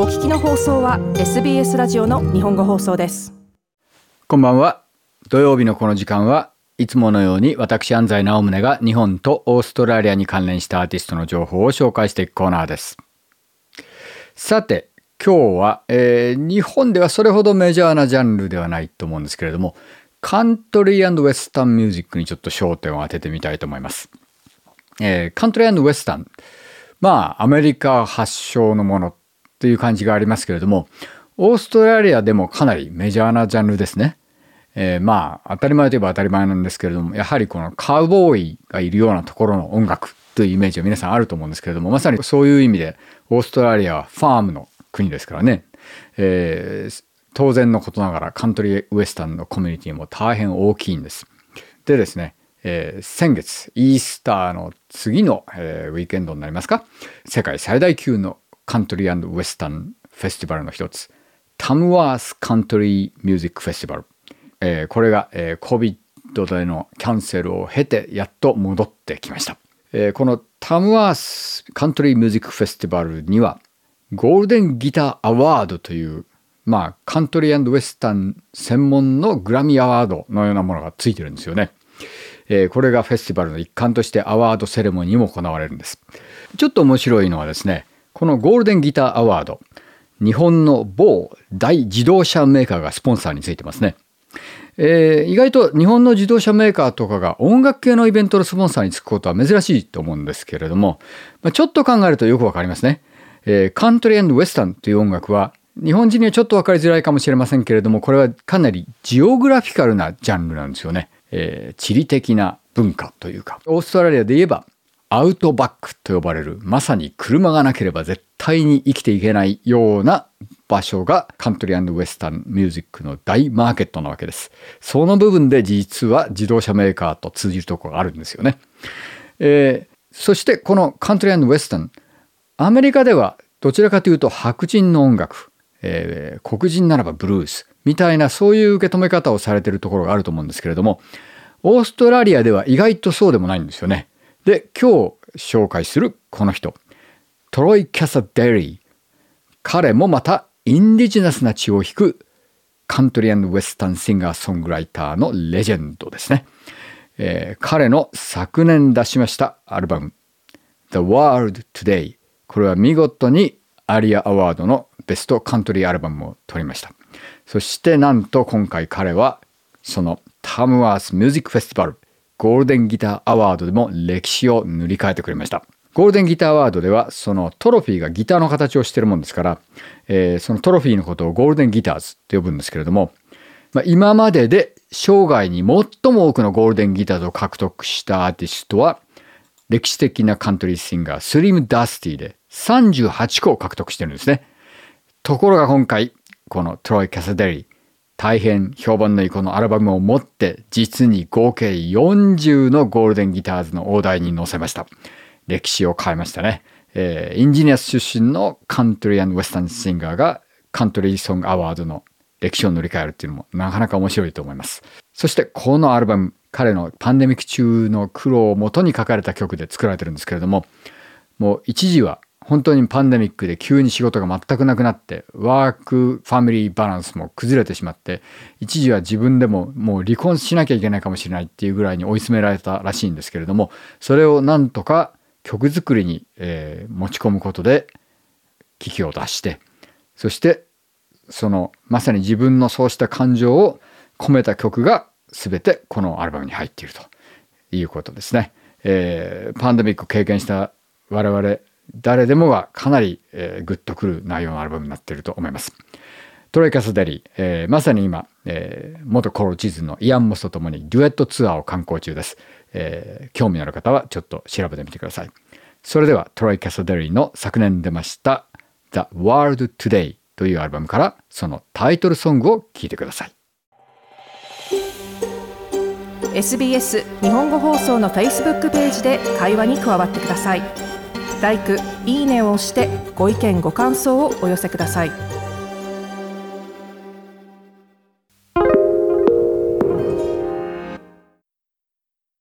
お聞きの放送は SBS ラジオの日本語放送です。こんばんは。土曜日のこの時間はいつものように私安西直宗が日本とオーストラリアに関連したアーティストの情報を紹介していくコーナーです。さて今日は、えー、日本ではそれほどメジャーなジャンルではないと思うんですけれどもカントリーウェスタンミュージックにちょっと焦点を当ててみたいと思います、えー、カントリーウェスタンまあアメリカ発祥のものという感じがありますけれどもオーストラリアでもかなりメジャーなジャンルですね。えー、まあ当たり前といえば当たり前なんですけれどもやはりこのカウボーイがいるようなところの音楽というイメージは皆さんあると思うんですけれどもまさにそういう意味でオーストラリアはファームの国ですからね、えー、当然のことながらカントリーウエスタンのコミュニティも大変大きいんです。でですね、えー、先月イースターの次の、えー、ウィーケンドになりますか？世界最大級のカントリーウエスタンフェスティバルの一つタムワースカントリーミュージックフェスティバルえー、これが、えー、COVID でのキャンセルを経てやっと戻ってきました。えー、このタムワースカントリーミュージックフェスティバルにはゴールデンギターアワードというまあカントリーウェスタン専門のグラミーアワードのようなものがついてるんですよね。えー、これがフェスティバルの一環としてアワードセレモニーも行われるんです。ちょっと面白いのはですねこのゴールデンギターアワード日本の某大自動車メーカーがスポンサーについてますね。えー、意外と日本の自動車メーカーとかが音楽系のイベントのスポンサーにつくことは珍しいと思うんですけれども、まあ、ちょっと考えるとよくわかりますね。えー、カントリーウェスタンという音楽は日本人にはちょっと分かりづらいかもしれませんけれどもこれはかなりジオグラフィカルなジャンルなんですよね。えー、地理的な文化というかオーストラリアで言えばアウトバックと呼ばれるまさに車がなければ絶対に生きていけないような場所がカントリーウエスタンミュージックの大マーケットなわけです。その部分で実は自動車メーカーと通じるところがあるんですよね。えー、そしてこのカントリーウエスタン、アメリカではどちらかというと白人の音楽、えー、黒人ならばブルースみたいなそういう受け止め方をされているところがあると思うんですけれども、オーストラリアでは意外とそうでもないんですよね。で、今日紹介するこの人、トロイ・キャサ・デリー。彼もまたインディジナスな血を引くカントリーウェスタンシンガーソングライターのレジェンドですね。えー、彼の昨年出しましたアルバム The World Today これは見事にアリアアワードのベストカントリーアルバムを取りましたそしてなんと今回彼はそのタムワースミュージックフェスティバルゴールデンギターアワードでも歴史を塗り替えてくれましたゴールデンギターアワードではそのトロフィーがギターの形をしてるもんですから、えー、そのトロフィーのことをゴールデンギターズと呼ぶんですけれども、まあ、今までで生涯に最も多くのゴールデンギターズを獲得したアーティストは歴史的なカントリーシンガースリム・ダスティで38個を獲得してるんですね。ところが今回このトロイ・キャサデリ大変評判のいいこのアルバムを持って実に合計40のゴールデンギターズの大台に乗せました。歴史を変えましたね。えー、 Indigenous 出身のカントリーウェスタンシンガーがカントリーソングアワードの歴史を塗り替えるっていうのもなかなか面白いと思います。そしてこのアルバム、彼のパンデミック中の苦労をもとに書かれた曲で作られてるんですけれども、もう一時は本当にパンデミックで急に仕事が全くなくなって、ワークファミリーバランスも崩れてしまって、一時は自分でももう離婚しなきゃいけないかもしれないっていうぐらいに追い詰められたらしいんですけれども、それをなんとか曲作りに、えー、持ち込むことで危機を脱してそしてそのまさに自分のそうした感情を込めた曲が全てこのアルバムに入っているということですね。えー、パンデミックを経験した我々誰でもがかなり、えー、グッとくる内容のアルバムになっていると思います。トレイ・カスデリー、えー、まさに今、えー、元コロチズのイアン・モスと共にデュエットツアーを観光中です。えー、興味のある方はちょっと調べてみてください。それではトロイ・キャサデリーの昨年出ました The World Today というアルバムからそのタイトルソングを聴いてください。SBS 日本語放送の Facebook ページで会話に加わってください。L i いいねを押してご意見ご感想をお寄せください。